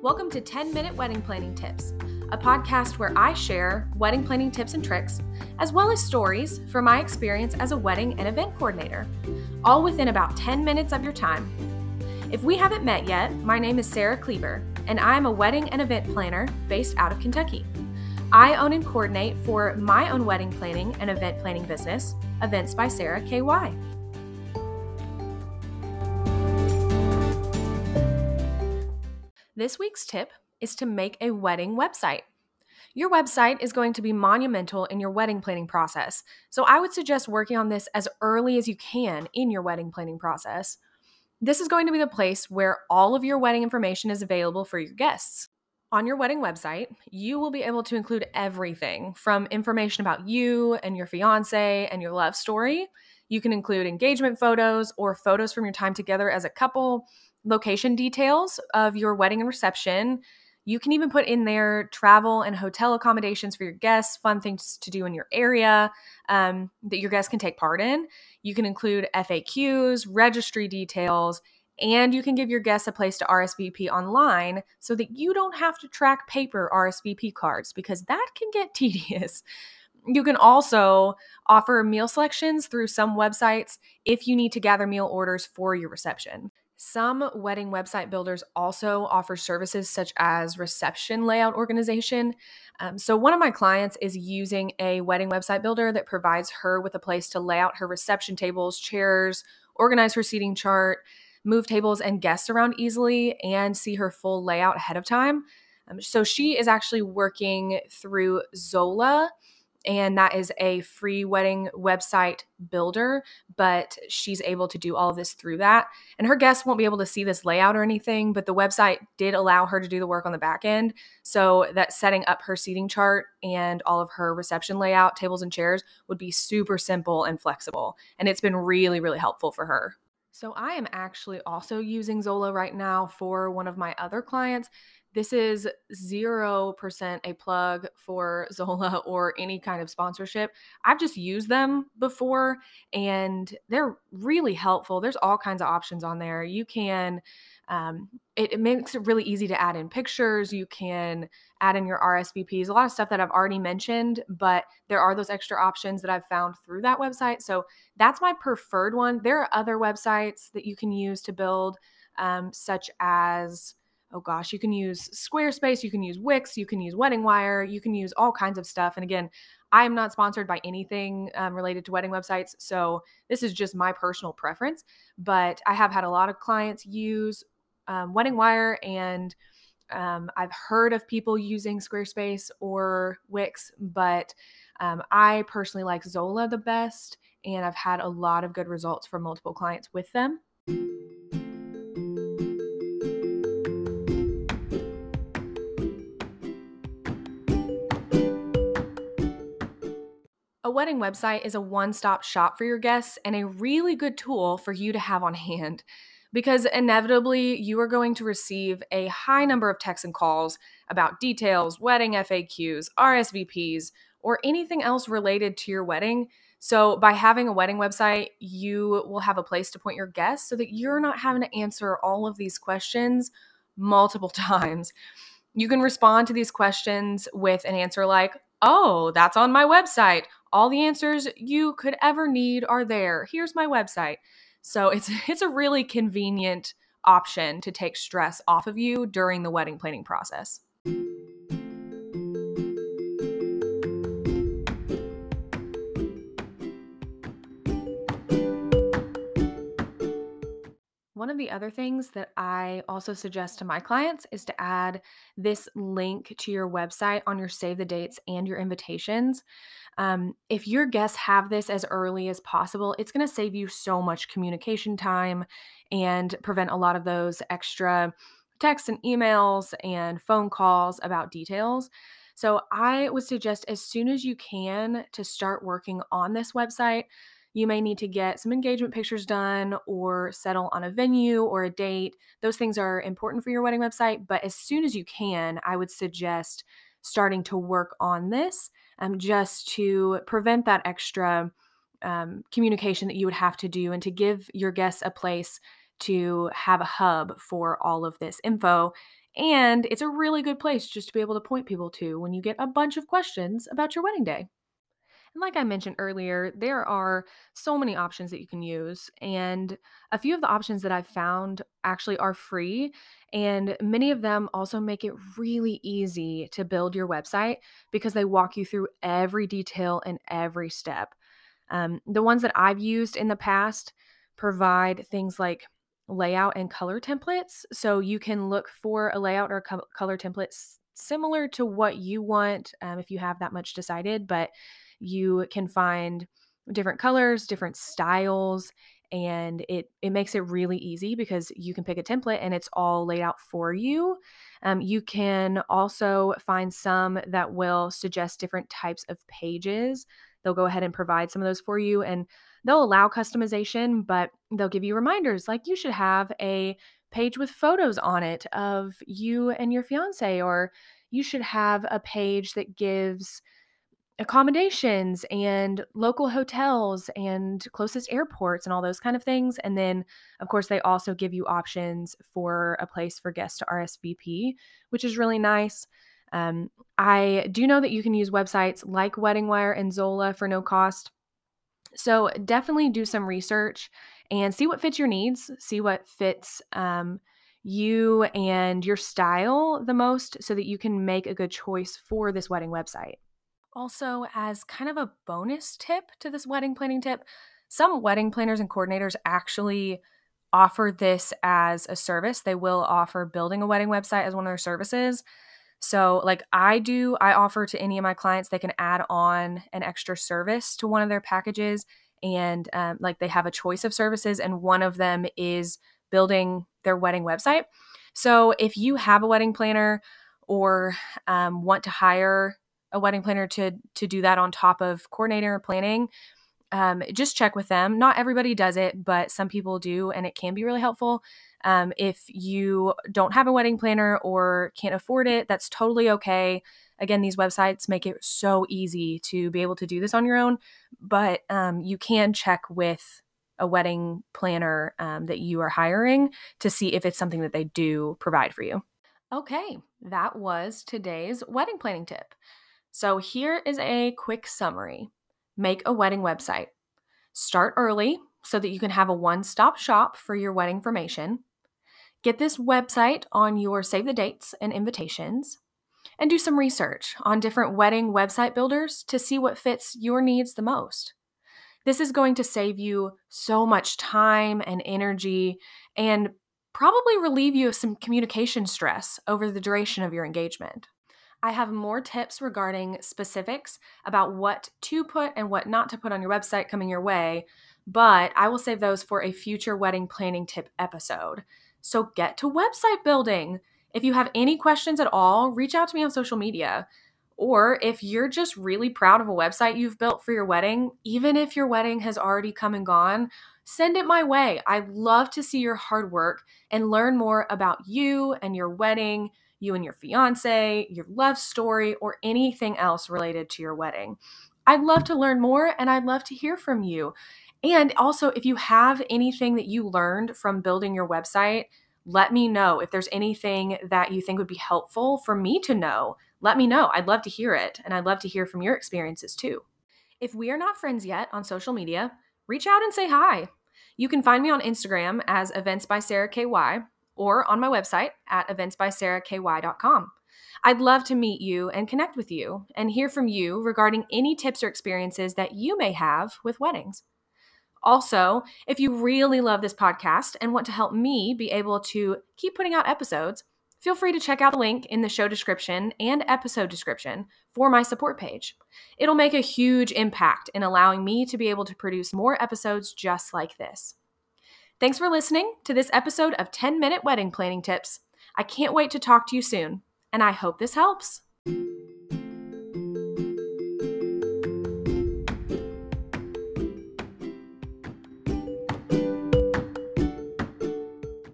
Welcome to 10 Minute Wedding Planning Tips, a podcast where I share wedding planning tips and tricks, as well as stories from my experience as a wedding and event coordinator, all within about 10 minutes of your time. If we haven't met yet, my name is Sarah Cleaver, and I am a wedding and event planner based out of Kentucky. I own and coordinate for my own wedding planning and event planning business, Events by Sarah KY. This week's tip is to make a wedding website. Your website is going to be monumental in your wedding planning process, so I would suggest working on this as early as you can in your wedding planning process. This is going to be the place where all of your wedding information is available for your guests. On your wedding website, you will be able to include everything from information about you and your fiance and your love story. You can include engagement photos or photos from your time together as a couple location details of your wedding and reception. You can even put in there travel and hotel accommodations for your guests, fun things to do in your area um, that your guests can take part in. You can include FAQs, registry details, and you can give your guests a place to RSVP online so that you don't have to track paper RSVP cards because that can get tedious. You can also offer meal selections through some websites if you need to gather meal orders for your reception. Some wedding website builders also offer services such as reception layout organization. Um, so, one of my clients is using a wedding website builder that provides her with a place to lay out her reception tables, chairs, organize her seating chart, move tables and guests around easily, and see her full layout ahead of time. Um, so, she is actually working through Zola and that is a free wedding website builder but she's able to do all of this through that. And her guests won't be able to see this layout or anything but the website did allow her to do the work on the back end. So that setting up her seating chart and all of her reception layout tables and chairs would be super simple and flexible. And it's been really really helpful for her. So i am actually also using zola right now for one of my other clients this is 0% a plug for Zola or any kind of sponsorship. I've just used them before and they're really helpful. There's all kinds of options on there. You can, um, it, it makes it really easy to add in pictures. You can add in your RSVPs, a lot of stuff that I've already mentioned, but there are those extra options that I've found through that website. So that's my preferred one. There are other websites that you can use to build, um, such as oh gosh, you can use Squarespace, you can use Wix, you can use Wedding Wire, you can use all kinds of stuff. And again, I am not sponsored by anything um, related to wedding websites. So this is just my personal preference. But I have had a lot of clients use um, Wedding Wire and um, I've heard of people using Squarespace or Wix, but um, I personally like Zola the best. And I've had a lot of good results for multiple clients with them. A wedding website is a one stop shop for your guests and a really good tool for you to have on hand because inevitably you are going to receive a high number of texts and calls about details, wedding FAQs, RSVPs, or anything else related to your wedding. So, by having a wedding website, you will have a place to point your guests so that you're not having to answer all of these questions multiple times. You can respond to these questions with an answer like, Oh, that's on my website. All the answers you could ever need are there. Here's my website. So it's it's a really convenient option to take stress off of you during the wedding planning process. One of the other things that I also suggest to my clients is to add this link to your website on your save the dates and your invitations. Um, if your guests have this as early as possible, it's going to save you so much communication time and prevent a lot of those extra texts and emails and phone calls about details. So, I would suggest as soon as you can to start working on this website. You may need to get some engagement pictures done or settle on a venue or a date. Those things are important for your wedding website, but as soon as you can, I would suggest starting to work on this um, just to prevent that extra um, communication that you would have to do and to give your guests a place to have a hub for all of this info And it's a really good place just to be able to point people to when you get a bunch of questions about your wedding day. Like I mentioned earlier, there are so many options that you can use. And a few of the options that I've found actually are free. And many of them also make it really easy to build your website because they walk you through every detail and every step. Um, the ones that I've used in the past provide things like layout and color templates. So you can look for a layout or co- color templates similar to what you want um, if you have that much decided, but you can find different colors, different styles, and it it makes it really easy because you can pick a template and it's all laid out for you. Um, you can also find some that will suggest different types of pages. They'll go ahead and provide some of those for you, and they'll allow customization, but they'll give you reminders like you should have a page with photos on it of you and your fiance, or you should have a page that gives accommodations and local hotels and closest airports and all those kind of things. And then, of course, they also give you options for a place for guests to RSVP, which is really nice. Um, I do know that you can use websites like WeddingWire and Zola for no cost. So definitely do some research and see what fits your needs, see what fits um, you and your style the most so that you can make a good choice for this wedding website. Also, as kind of a bonus tip to this wedding planning tip, some wedding planners and coordinators actually offer this as a service. They will offer building a wedding website as one of their services. So, like I do, I offer to any of my clients, they can add on an extra service to one of their packages. And um, like they have a choice of services, and one of them is building their wedding website. So, if you have a wedding planner or um, want to hire a wedding planner to to do that on top of coordinator planning um, just check with them. Not everybody does it but some people do and it can be really helpful. Um, if you don't have a wedding planner or can't afford it that's totally okay. Again these websites make it so easy to be able to do this on your own but um, you can check with a wedding planner um, that you are hiring to see if it's something that they do provide for you. Okay that was today's wedding planning tip so here is a quick summary make a wedding website. Start early so that you can have a one stop shop for your wedding information. Get this website on your save the dates and invitations. And do some research on different wedding website builders to see what fits your needs the most. This is going to save you so much time and energy and probably relieve you of some communication stress over the duration of your engagement. I have more tips regarding specifics about what to put and what not to put on your website coming your way, but I will save those for a future wedding planning tip episode. So get to website building. If you have any questions at all, reach out to me on social media. Or if you're just really proud of a website you've built for your wedding, even if your wedding has already come and gone, send it my way. I love to see your hard work and learn more about you and your wedding you and your fiance, your love story, or anything else related to your wedding. I'd love to learn more and I'd love to hear from you. And also, if you have anything that you learned from building your website, let me know. If there's anything that you think would be helpful for me to know, let me know. I'd love to hear it. And I'd love to hear from your experiences too. If we are not friends yet on social media, reach out and say hi. You can find me on Instagram as Events by Sarah KY or on my website at eventsbysarahky.com. I'd love to meet you and connect with you and hear from you regarding any tips or experiences that you may have with weddings. Also, if you really love this podcast and want to help me be able to keep putting out episodes, feel free to check out the link in the show description and episode description for my support page. It'll make a huge impact in allowing me to be able to produce more episodes just like this. Thanks for listening to this episode of 10 Minute Wedding Planning Tips. I can't wait to talk to you soon, and I hope this helps.